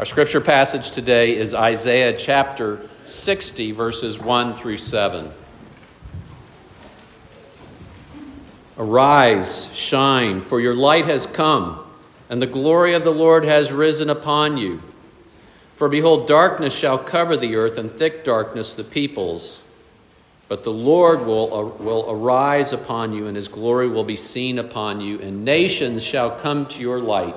Our scripture passage today is Isaiah chapter 60, verses 1 through 7. Arise, shine, for your light has come, and the glory of the Lord has risen upon you. For behold, darkness shall cover the earth, and thick darkness the peoples. But the Lord will, uh, will arise upon you, and his glory will be seen upon you, and nations shall come to your light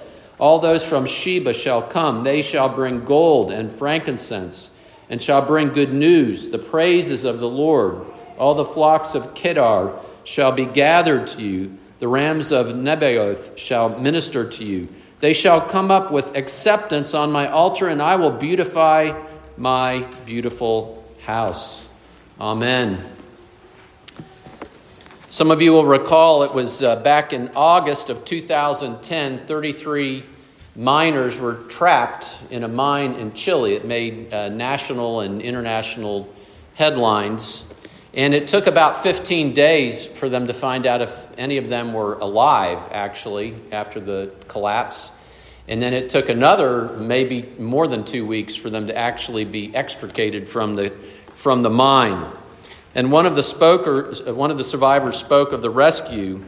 all those from Sheba shall come. They shall bring gold and frankincense, and shall bring good news, the praises of the Lord. All the flocks of Kedar shall be gathered to you. The rams of Nebaioth shall minister to you. They shall come up with acceptance on my altar, and I will beautify my beautiful house. Amen. Some of you will recall it was uh, back in August of 2010, 33 miners were trapped in a mine in Chile. It made uh, national and international headlines. And it took about 15 days for them to find out if any of them were alive, actually, after the collapse. And then it took another, maybe more than two weeks, for them to actually be extricated from the, from the mine. And one of the spokers, one of the survivors spoke of the rescue,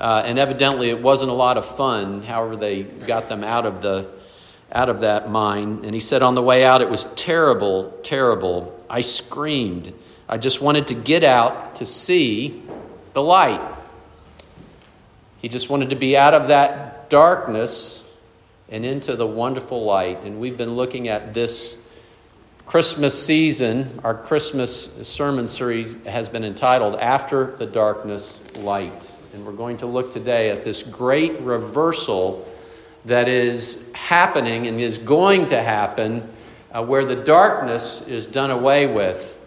uh, and evidently it wasn't a lot of fun. However, they got them out of the out of that mine. And he said, on the way out, it was terrible, terrible. I screamed. I just wanted to get out to see the light. He just wanted to be out of that darkness and into the wonderful light. And we've been looking at this Christmas season, our Christmas sermon series has been entitled After the Darkness Light. And we're going to look today at this great reversal that is happening and is going to happen uh, where the darkness is done away with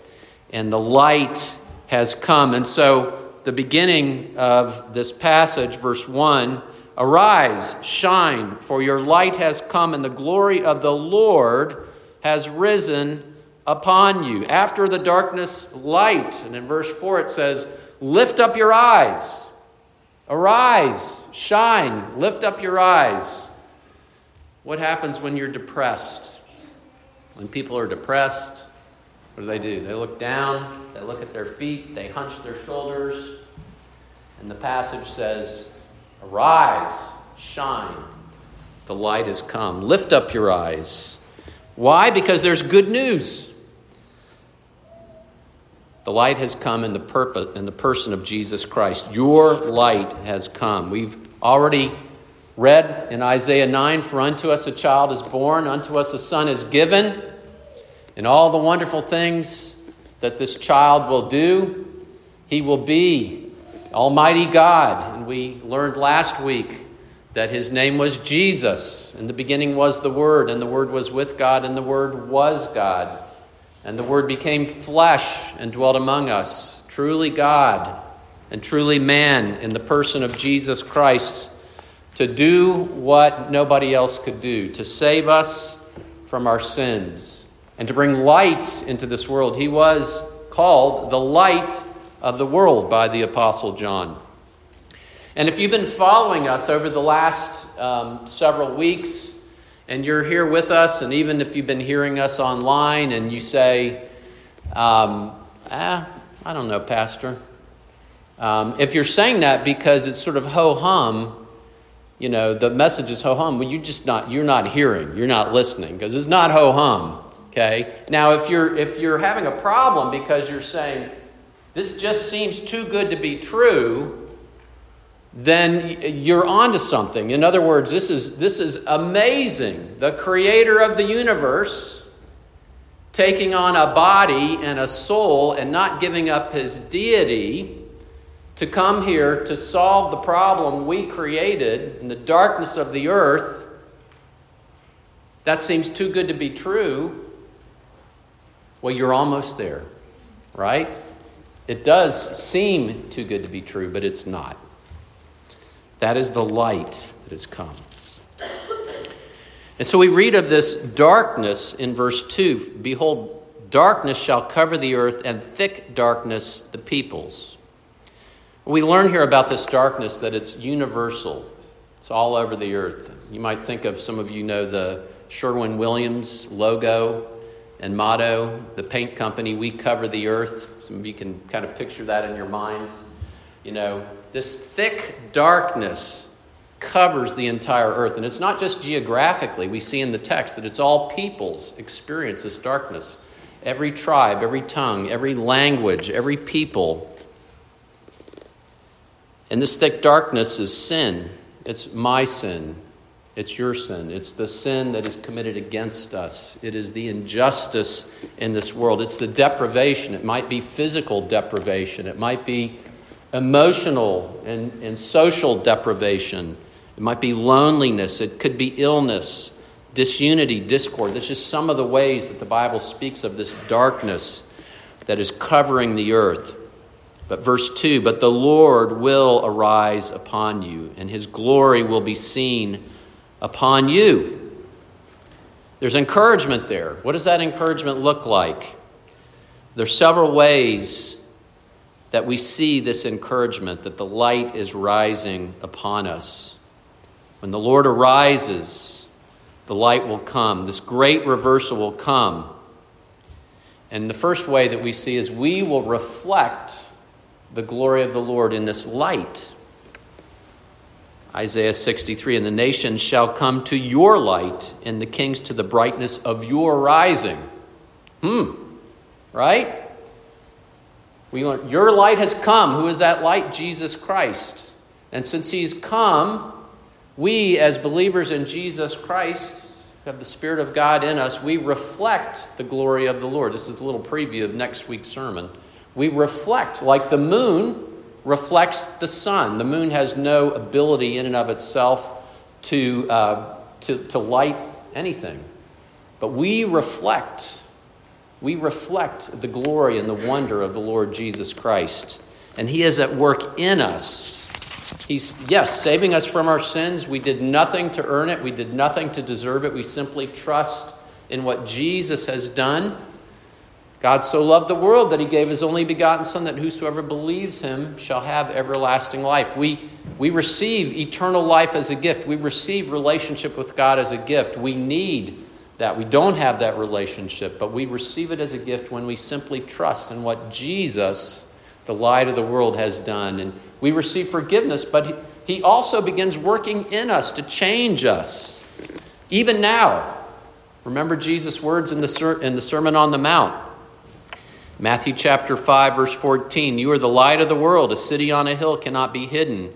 and the light has come. And so, the beginning of this passage, verse 1 Arise, shine, for your light has come, and the glory of the Lord has risen upon you. After the darkness, light. And in verse 4 it says, Lift up your eyes. Arise, shine, lift up your eyes. What happens when you're depressed? When people are depressed, what do they do? They look down, they look at their feet, they hunch their shoulders, and the passage says, Arise, shine, the light has come. Lift up your eyes. Why? Because there's good news. The light has come in the purpose in the person of Jesus Christ. Your light has come. We've already read in Isaiah 9 For unto us a child is born, unto us a son is given, and all the wonderful things that this child will do, he will be Almighty God. And we learned last week that his name was Jesus. In the beginning was the Word, and the Word was with God, and the Word was God. And the Word became flesh and dwelt among us, truly God and truly man in the person of Jesus Christ, to do what nobody else could do, to save us from our sins, and to bring light into this world. He was called the light of the world by the Apostle John. And if you've been following us over the last um, several weeks and you're here with us, and even if you've been hearing us online and you say, um, ah, I don't know, Pastor. Um, if you're saying that because it's sort of ho hum, you know, the message is ho hum, well, you just not, you're not hearing, you're not listening because it's not ho hum. Okay. Now, if you're if you're having a problem because you're saying this just seems too good to be true, then you're onto something. In other words, this is, this is amazing. The creator of the universe taking on a body and a soul and not giving up his deity to come here to solve the problem we created in the darkness of the earth That seems too good to be true. Well, you're almost there, right? It does seem too good to be true, but it's not. That is the light that has come. And so we read of this darkness in verse 2 Behold, darkness shall cover the earth, and thick darkness the peoples. We learn here about this darkness that it's universal, it's all over the earth. You might think of some of you know the Sherwin Williams logo and motto, the paint company, we cover the earth. Some of you can kind of picture that in your minds. You know, this thick darkness covers the entire earth. And it's not just geographically, we see in the text that it's all peoples experience this darkness. Every tribe, every tongue, every language, every people. And this thick darkness is sin. It's my sin. It's your sin. It's the sin that is committed against us. It is the injustice in this world. It's the deprivation. It might be physical deprivation. It might be emotional and, and social deprivation. It might be loneliness. It could be illness, disunity, discord. That's just some of the ways that the Bible speaks of this darkness that is covering the earth. But verse 2 But the Lord will arise upon you, and his glory will be seen upon you. There's encouragement there. What does that encouragement look like? There's several ways that we see this encouragement that the light is rising upon us. When the Lord arises, the light will come. This great reversal will come. And the first way that we see is we will reflect the glory of the Lord in this light. Isaiah 63 And the nations shall come to your light, and the kings to the brightness of your rising. Hmm, right? We learn, your light has come. Who is that light? Jesus Christ. And since he's come, we as believers in Jesus Christ have the Spirit of God in us. We reflect the glory of the Lord. This is a little preview of next week's sermon. We reflect like the moon reflects the sun. The moon has no ability in and of itself to, uh, to, to light anything. But we reflect, we reflect the glory and the wonder of the Lord Jesus Christ. And He is at work in us. He's, yes, saving us from our sins. We did nothing to earn it, we did nothing to deserve it. We simply trust in what Jesus has done. God so loved the world that he gave his only begotten Son, that whosoever believes him shall have everlasting life. We, we receive eternal life as a gift. We receive relationship with God as a gift. We need that. We don't have that relationship, but we receive it as a gift when we simply trust in what Jesus, the light of the world, has done. And we receive forgiveness, but he, also begins working in us to change us. Even now, remember Jesus' words in the, ser- in the Sermon on the Mount. Matthew chapter 5, verse 14 You are the light of the world. A city on a hill cannot be hidden.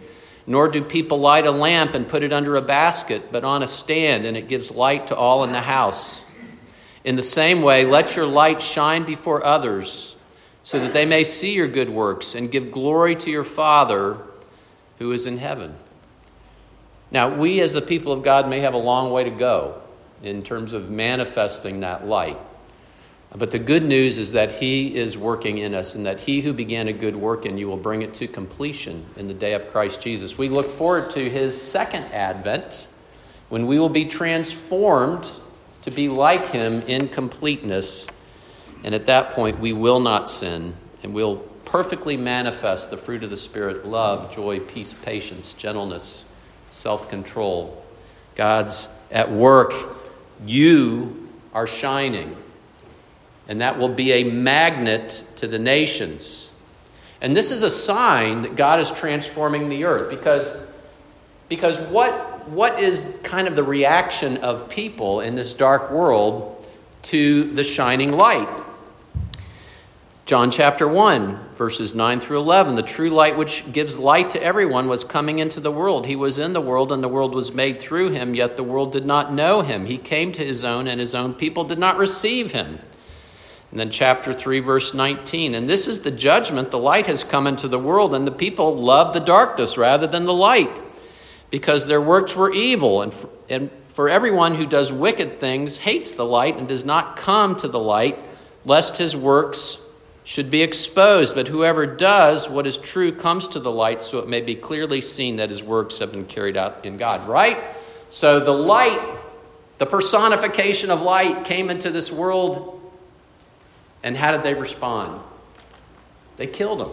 Nor do people light a lamp and put it under a basket, but on a stand, and it gives light to all in the house. In the same way, let your light shine before others, so that they may see your good works and give glory to your Father who is in heaven. Now, we as the people of God may have a long way to go in terms of manifesting that light. But the good news is that He is working in us, and that He who began a good work in you will bring it to completion in the day of Christ Jesus. We look forward to His second advent when we will be transformed to be like Him in completeness. And at that point, we will not sin, and we'll perfectly manifest the fruit of the Spirit love, joy, peace, patience, gentleness, self control. God's at work. You are shining and that will be a magnet to the nations. And this is a sign that God is transforming the earth because, because what, what is kind of the reaction of people in this dark world to the shining light? John chapter 1, verses 9 through 11. The true light which gives light to everyone was coming into the world. He was in the world, and the world was made through him, yet the world did not know him. He came to his own, and his own people did not receive him. And then chapter 3, verse 19. And this is the judgment. The light has come into the world, and the people love the darkness rather than the light, because their works were evil. And, and For everyone who does wicked things hates the light and does not come to the light, lest his works should be exposed. But whoever does what is true comes to the light, so it may be clearly seen that his works have been carried out in God. Right? So the light, the personification of light, came into this world. And how did they respond? They killed him.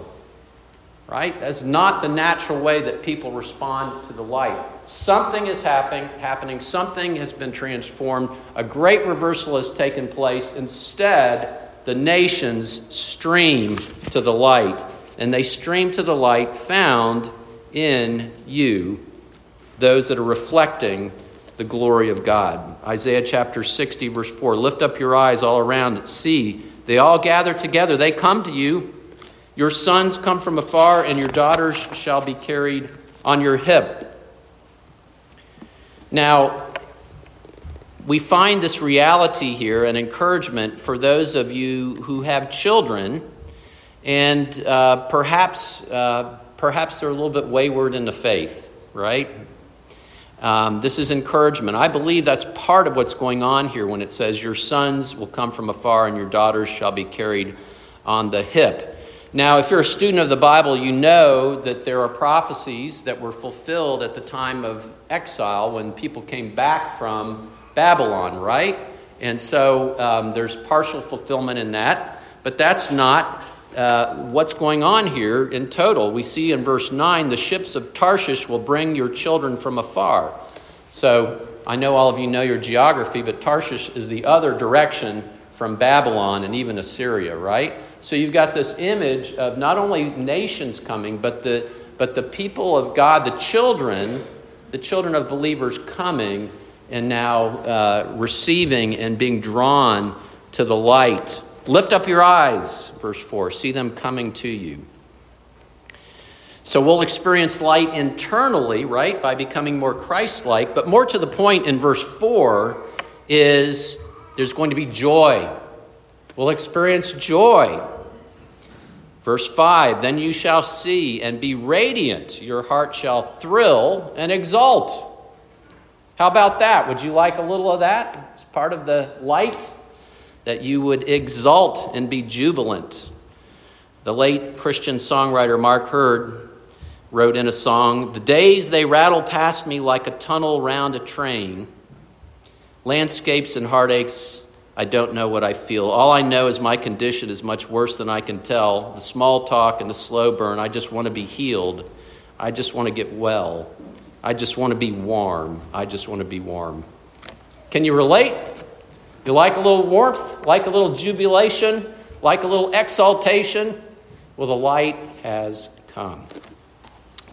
Right? That's not the natural way that people respond to the light. Something is happening, happening, something has been transformed. A great reversal has taken place. Instead, the nations stream to the light, and they stream to the light found in you, those that are reflecting the glory of God. Isaiah chapter 60, verse 4 Lift up your eyes all around and see. They all gather together. They come to you. Your sons come from afar, and your daughters shall be carried on your hip. Now, we find this reality here an encouragement for those of you who have children and uh, perhaps uh, perhaps they're a little bit wayward in the faith right um, this is encouragement i believe that's part of what's going on here when it says your sons will come from afar and your daughters shall be carried on the hip now if you're a student of the bible you know that there are prophecies that were fulfilled at the time of exile when people came back from Babylon, right? And so um, there's partial fulfillment in that, but that's not uh, what's going on here in total. We see in verse 9 the ships of Tarshish will bring your children from afar. So I know all of you know your geography, but Tarshish is the other direction from Babylon and even Assyria, right? So you've got this image of not only nations coming, but the, but the people of God, the children, the children of believers coming and now uh, receiving and being drawn to the light. Lift up your eyes, verse 4, see them coming to you. So we'll experience light internally, right, by becoming more Christ like. But more to the point in verse 4 is there's going to be joy. We'll experience joy. Verse 5 Then you shall see and be radiant, your heart shall thrill and exult. How about that? Would you like a little of that? It's part of the light that you would exult and be jubilant. The late Christian songwriter Mark Heard wrote in a song The days they rattle past me like a tunnel round a train. Landscapes and heartaches, I don't know what I feel. All I know is my condition is much worse than I can tell. The small talk and the slow burn, I just want to be healed. I just want to get well. I just want to be warm. I just want to be warm. Can you relate? You like a little warmth, like a little jubilation, like a little exaltation? Well, the light has come.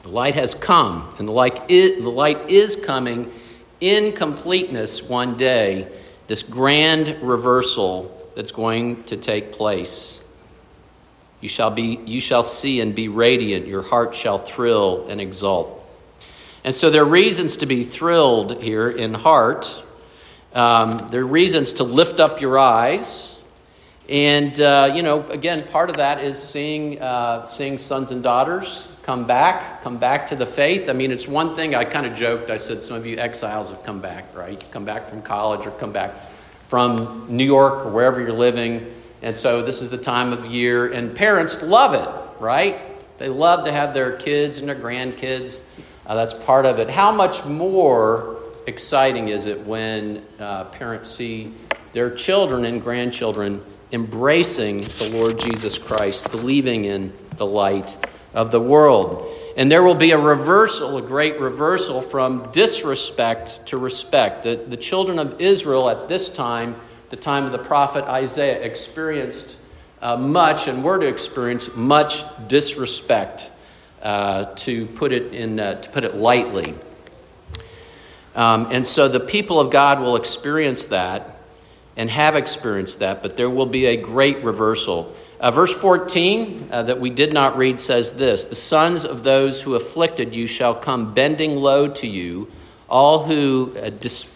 The light has come, and the light is, the light is coming in completeness one day. This grand reversal that's going to take place. You shall, be, you shall see and be radiant. Your heart shall thrill and exult. And so there are reasons to be thrilled here in heart. Um, there are reasons to lift up your eyes. And, uh, you know, again, part of that is seeing, uh, seeing sons and daughters come back, come back to the faith. I mean, it's one thing, I kind of joked, I said some of you exiles have come back, right? Come back from college or come back from New York or wherever you're living. And so this is the time of year, and parents love it, right? They love to have their kids and their grandkids uh, that's part of it. How much more exciting is it when uh, parents see their children and grandchildren embracing the Lord Jesus Christ, believing in the light of the world? And there will be a reversal, a great reversal from disrespect to respect. The, the children of Israel at this time, the time of the prophet Isaiah, experienced uh, much and were to experience much disrespect uh, to put it in uh, to put it lightly. Um, and so the people of God will experience that and have experienced that, but there will be a great reversal. Uh, verse 14 uh, that we did not read says this The sons of those who afflicted you shall come bending low to you. All who, uh, dis-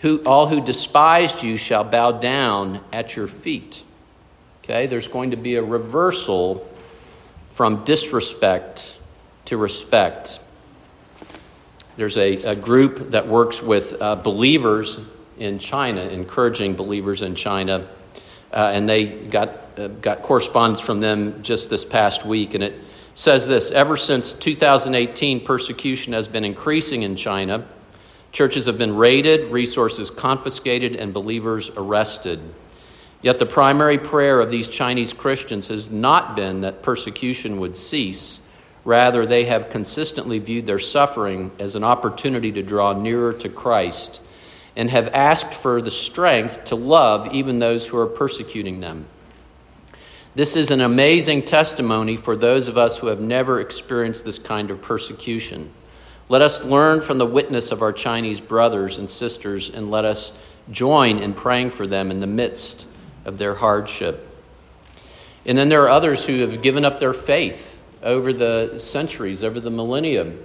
who, all who despised you shall bow down at your feet. Okay, there's going to be a reversal from disrespect to respect. There's a, a group that works with uh, believers in China, encouraging believers in China, uh, and they got uh, got correspondence from them just this past week, and it says this: Ever since 2018, persecution has been increasing in China. Churches have been raided, resources confiscated, and believers arrested. Yet the primary prayer of these Chinese Christians has not been that persecution would cease. Rather, they have consistently viewed their suffering as an opportunity to draw nearer to Christ and have asked for the strength to love even those who are persecuting them. This is an amazing testimony for those of us who have never experienced this kind of persecution. Let us learn from the witness of our Chinese brothers and sisters and let us join in praying for them in the midst of their hardship. And then there are others who have given up their faith over the centuries, over the millennium,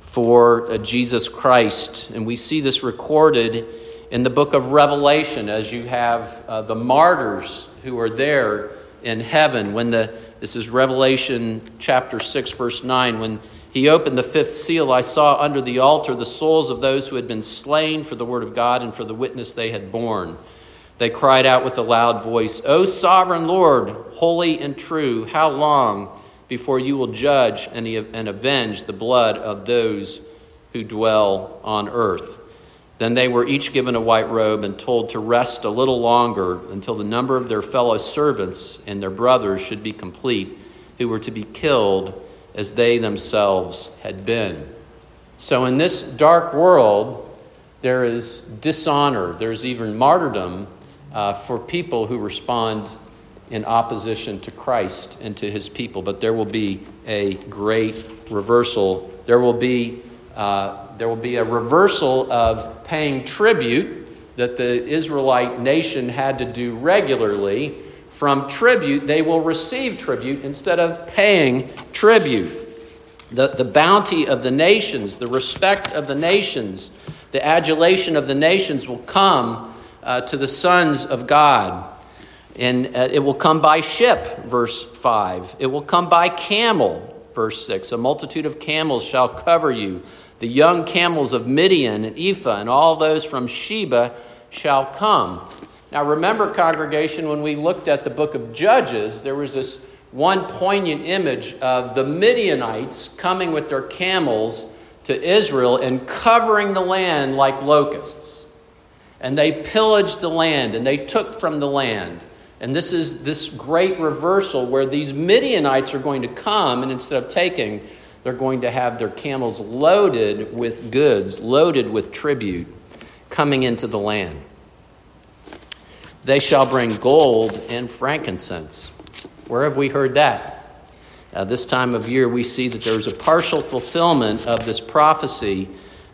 for uh, Jesus Christ. And we see this recorded in the book of Revelation as you have uh, the martyrs who are there in heaven. When the this is Revelation chapter 6 verse 9 when he opened the fifth seal I saw under the altar the souls of those who had been slain for the word of God and for the witness they had borne. They cried out with a loud voice, O sovereign Lord, holy and true, how long before you will judge and, and avenge the blood of those who dwell on earth? Then they were each given a white robe and told to rest a little longer until the number of their fellow servants and their brothers should be complete, who were to be killed as they themselves had been. So, in this dark world, there is dishonor, there's even martyrdom uh, for people who respond in opposition to Christ and to his people. But there will be a great reversal. There will be, uh, there will be a reversal of paying tribute that the Israelite nation had to do regularly. From tribute, they will receive tribute instead of paying tribute. The, the bounty of the nations, the respect of the nations, the adulation of the nations will come uh, to the sons of God. And uh, it will come by ship, verse 5. It will come by camel, verse 6. A multitude of camels shall cover you. The young camels of Midian and Ephah and all those from Sheba shall come. Now, remember, congregation, when we looked at the book of Judges, there was this one poignant image of the Midianites coming with their camels to Israel and covering the land like locusts and they pillaged the land and they took from the land. And this is this great reversal where these Midianites are going to come, and instead of taking, they're going to have their camels loaded with goods, loaded with tribute, coming into the land. They shall bring gold and frankincense. Where have we heard that? Uh, this time of year, we see that there's a partial fulfillment of this prophecy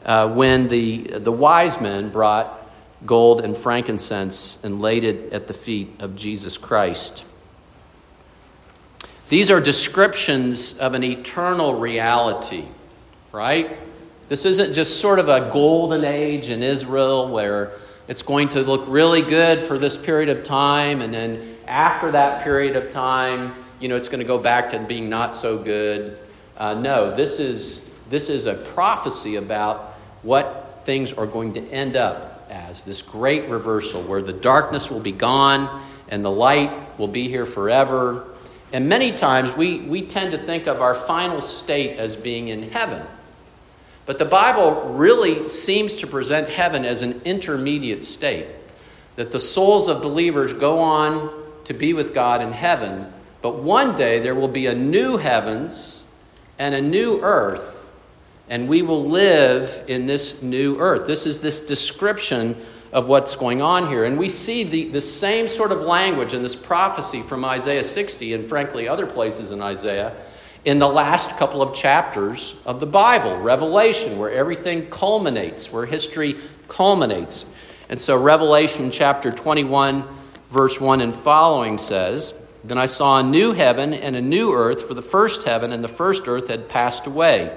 uh, when the, the wise men brought gold and frankincense and laid it at the feet of Jesus Christ. These are descriptions of an eternal reality, right? This isn't just sort of a golden age in Israel where it's going to look really good for this period of time, and then after that period of time, you know, it's going to go back to being not so good. Uh, no, this is, this is a prophecy about what things are going to end up as this great reversal where the darkness will be gone and the light will be here forever. And many times we, we tend to think of our final state as being in heaven. But the Bible really seems to present heaven as an intermediate state. That the souls of believers go on to be with God in heaven, but one day there will be a new heavens and a new earth and we will live in this new earth. This is this description of what's going on here. And we see the, the same sort of language in this prophecy from Isaiah 60 and, frankly, other places in Isaiah in the last couple of chapters of the Bible, Revelation, where everything culminates, where history culminates. And so, Revelation chapter 21, verse 1 and following says, Then I saw a new heaven and a new earth, for the first heaven and the first earth had passed away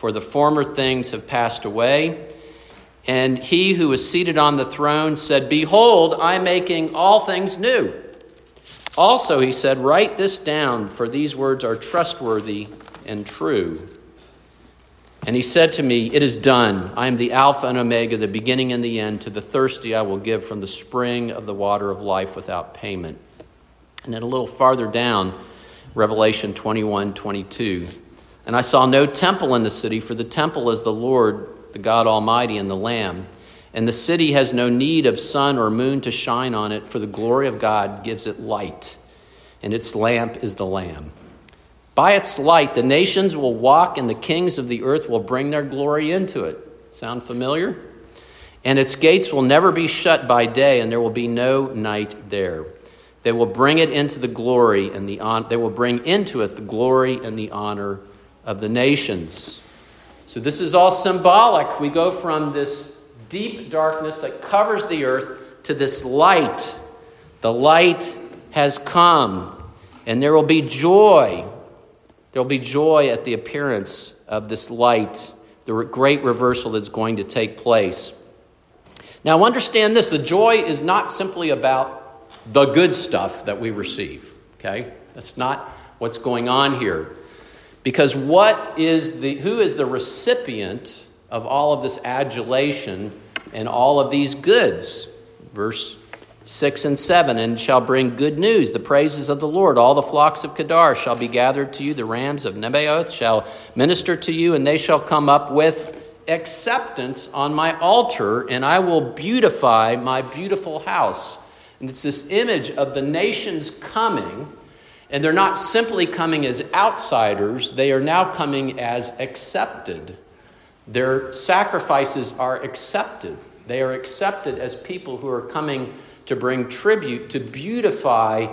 for the former things have passed away. And he who was seated on the throne said, Behold, I am making all things new. Also, he said, Write this down, for these words are trustworthy and true. And he said to me, It is done. I am the Alpha and Omega, the beginning and the end. To the thirsty I will give from the spring of the water of life without payment. And then a little farther down, Revelation 21 22. And I saw no temple in the city, for the temple is the Lord, the God Almighty, and the Lamb. And the city has no need of sun or moon to shine on it, for the glory of God gives it light, and its lamp is the Lamb. By its light, the nations will walk, and the kings of the earth will bring their glory into it. Sound familiar? And its gates will never be shut by day, and there will be no night there. They will bring it into the glory and the on- they will bring into it the glory and the honor of the nations. So this is all symbolic. We go from this deep darkness that covers the earth to this light. The light has come, and there will be joy there will be joy at the appearance of this light, the great reversal that's going to take place. Now, understand this the joy is not simply about the good stuff that we receive, okay? That's not what's going on here. Because what is the, who is the recipient of all of this adulation and all of these goods? Verse 6 and 7 and shall bring good news, the praises of the Lord. All the flocks of Kedar shall be gathered to you, the rams of Nebaioth shall minister to you, and they shall come up with acceptance on my altar, and I will beautify my beautiful house. And it's this image of the nations coming, and they're not simply coming as outsiders, they are now coming as accepted. Their sacrifices are accepted. They are accepted as people who are coming to bring tribute to beautify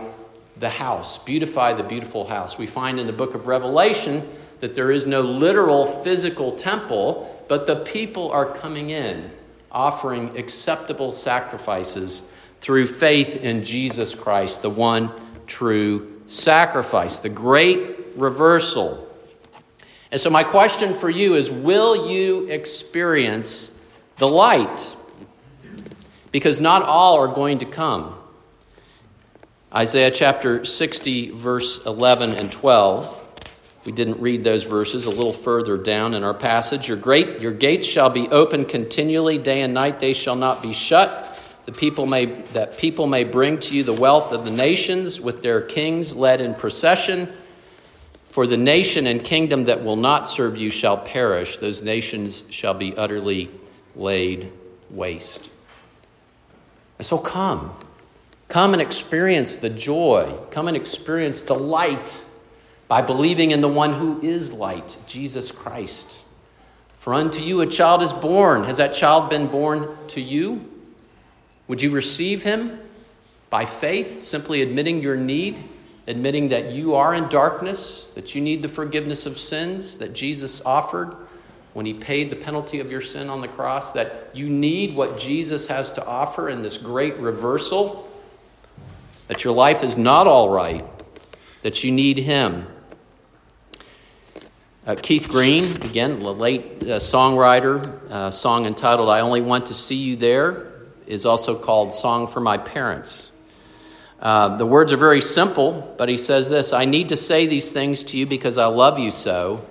the house, beautify the beautiful house. We find in the book of Revelation that there is no literal physical temple, but the people are coming in, offering acceptable sacrifices through faith in Jesus Christ, the one true sacrifice, the great reversal. And so, my question for you is Will you experience the light? because not all are going to come. Isaiah chapter 60, verse 11 and 12. We didn't read those verses a little further down in our passage. Your great your gates shall be open continually, day and night they shall not be shut. The people may that people may bring to you the wealth of the nations with their kings led in procession. For the nation and kingdom that will not serve you shall perish. Those nations shall be utterly laid waste. And so come. Come and experience the joy. Come and experience the light by believing in the one who is light, Jesus Christ. For unto you a child is born. Has that child been born to you? Would you receive him by faith, simply admitting your need, admitting that you are in darkness, that you need the forgiveness of sins that Jesus offered? when he paid the penalty of your sin on the cross, that you need what Jesus has to offer in this great reversal, that your life is not all right, that you need him. Uh, Keith Green, again, a late uh, songwriter, uh, song entitled I Only Want to See You There, is also called Song for My Parents. Uh, the words are very simple, but he says this I need to say these things to you because I love you so.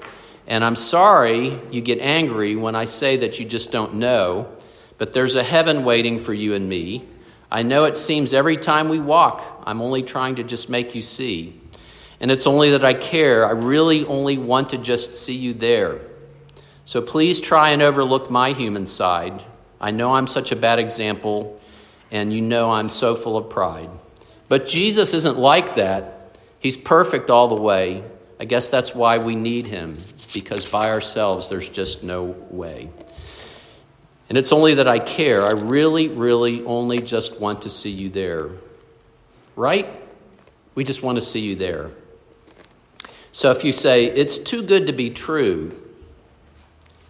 And I'm sorry you get angry when I say that you just don't know, but there's a heaven waiting for you and me. I know it seems every time we walk, I'm only trying to just make you see. And it's only that I care. I really only want to just see you there. So please try and overlook my human side. I know I'm such a bad example, and you know I'm so full of pride. But Jesus isn't like that. He's perfect all the way. I guess that's why we need him because by ourselves there's just no way. And it's only that I care. I really, really only just want to see you there. Right? We just want to see you there. So if you say, it's too good to be true,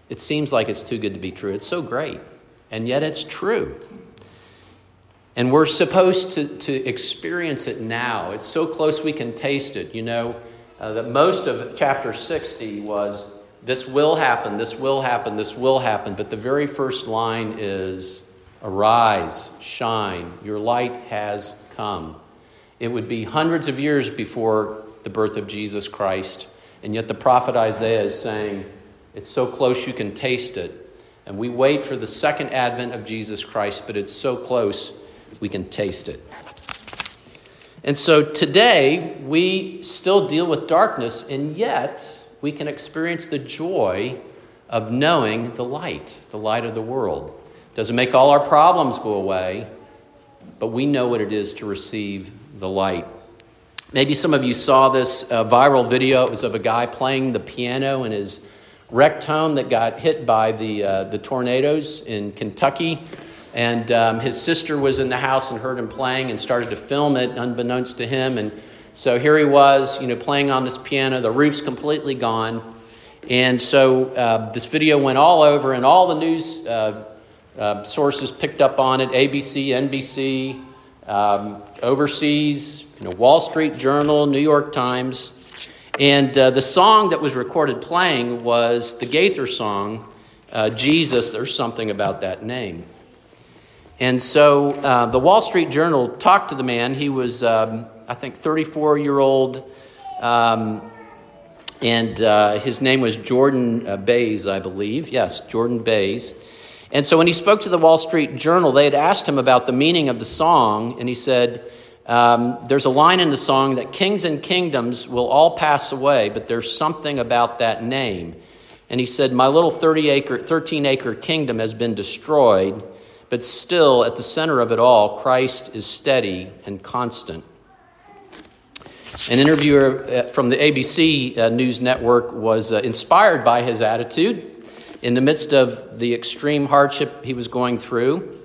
It seems like it's too good to be true. It's so great. And yet it's true. And we're supposed to, to experience it now. It's so close we can taste it. You know, uh, that most of chapter 60 was this will happen, this will happen, this will happen. But the very first line is Arise, shine, your light has come. It would be hundreds of years before the birth of Jesus Christ. And yet the prophet Isaiah is saying, It's so close you can taste it. And we wait for the second advent of Jesus Christ, but it's so close we can taste it. And so today, we still deal with darkness, and yet we can experience the joy of knowing the light, the light of the world. Doesn't make all our problems go away, but we know what it is to receive the light. Maybe some of you saw this uh, viral video. It was of a guy playing the piano in his wrecked home that got hit by the, uh, the tornadoes in Kentucky. And um, his sister was in the house and heard him playing and started to film it, unbeknownst to him. And so here he was, you know, playing on this piano. The roof's completely gone. And so uh, this video went all over, and all the news uh, uh, sources picked up on it ABC, NBC, um, overseas, you know, Wall Street Journal, New York Times. And uh, the song that was recorded playing was the Gaither song, uh, Jesus, There's Something About That Name. And so uh, the Wall Street Journal talked to the man. He was, um, I think, 34 year old, um, and uh, his name was Jordan uh, Baize, I believe. Yes, Jordan Baize. And so when he spoke to the Wall Street Journal, they had asked him about the meaning of the song, and he said, um, There's a line in the song that kings and kingdoms will all pass away, but there's something about that name. And he said, My little 30 acre, 13 acre kingdom has been destroyed but still, at the center of it all, Christ is steady and constant. An interviewer uh, from the ABC uh, News Network was uh, inspired by his attitude in the midst of the extreme hardship he was going through.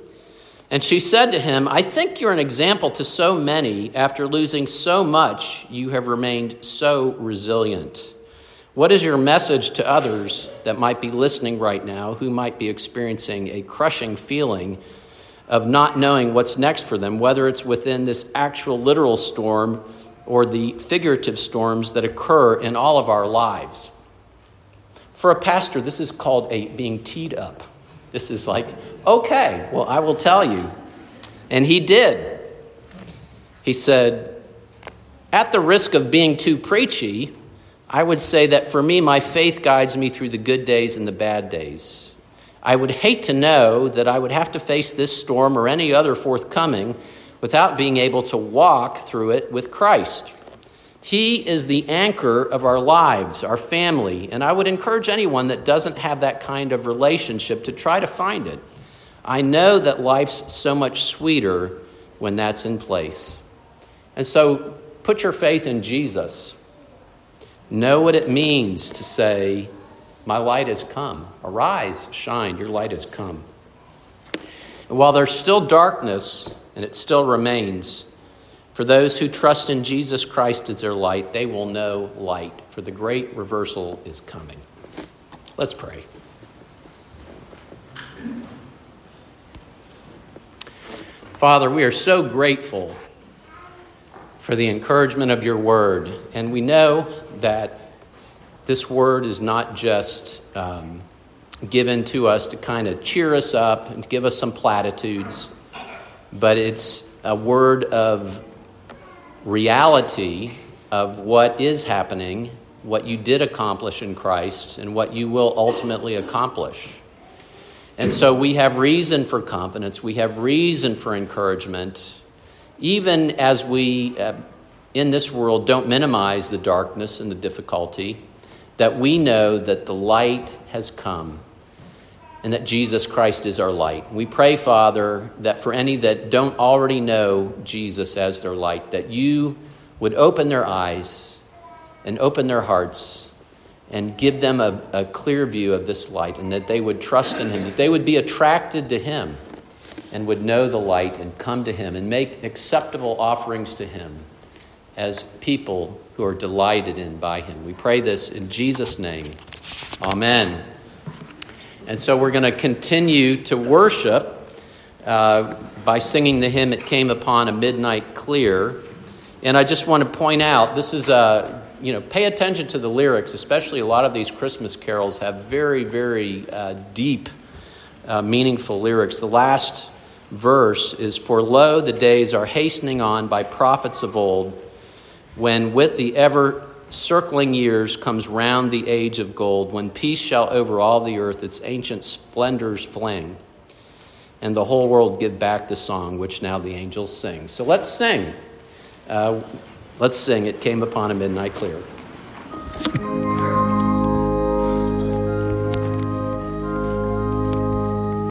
And she said to him, I think you're an example to so many. After losing so much, you have remained so resilient. What is your message to others that might be listening right now who might be experiencing a crushing feeling of not knowing what's next for them, whether it's within this actual literal storm or the figurative storms that occur in all of our lives? For a pastor, this is called a being teed up. This is like, okay, well, I will tell you. And he did. He said, at the risk of being too preachy, I would say that for me, my faith guides me through the good days and the bad days. I would hate to know that I would have to face this storm or any other forthcoming without being able to walk through it with Christ. He is the anchor of our lives, our family, and I would encourage anyone that doesn't have that kind of relationship to try to find it. I know that life's so much sweeter when that's in place. And so put your faith in Jesus. Know what it means to say, My light has come. Arise, shine, your light has come. And while there's still darkness, and it still remains, for those who trust in Jesus Christ as their light, they will know light, for the great reversal is coming. Let's pray. Father, we are so grateful for the encouragement of your word. And we know that this word is not just um, given to us to kind of cheer us up and give us some platitudes, but it's a word of reality of what is happening, what you did accomplish in Christ, and what you will ultimately accomplish. And so we have reason for confidence, we have reason for encouragement. Even as we uh, in this world don't minimize the darkness and the difficulty, that we know that the light has come and that Jesus Christ is our light. We pray, Father, that for any that don't already know Jesus as their light, that you would open their eyes and open their hearts and give them a, a clear view of this light and that they would trust in Him, that they would be attracted to Him and would know the light and come to him and make acceptable offerings to him as people who are delighted in by him. We pray this in Jesus' name. Amen. And so we're going to continue to worship uh, by singing the hymn, It Came Upon a Midnight Clear. And I just want to point out this is a, you know, pay attention to the lyrics, especially a lot of these Christmas carols have very, very uh, deep, uh, meaningful lyrics. The last verse is For lo, the days are hastening on by prophets of old, when with the ever circling years comes round the age of gold, when peace shall over all the earth its ancient splendors fling, and the whole world give back the song which now the angels sing. So let's sing. Uh, let's sing. It came upon a midnight clear.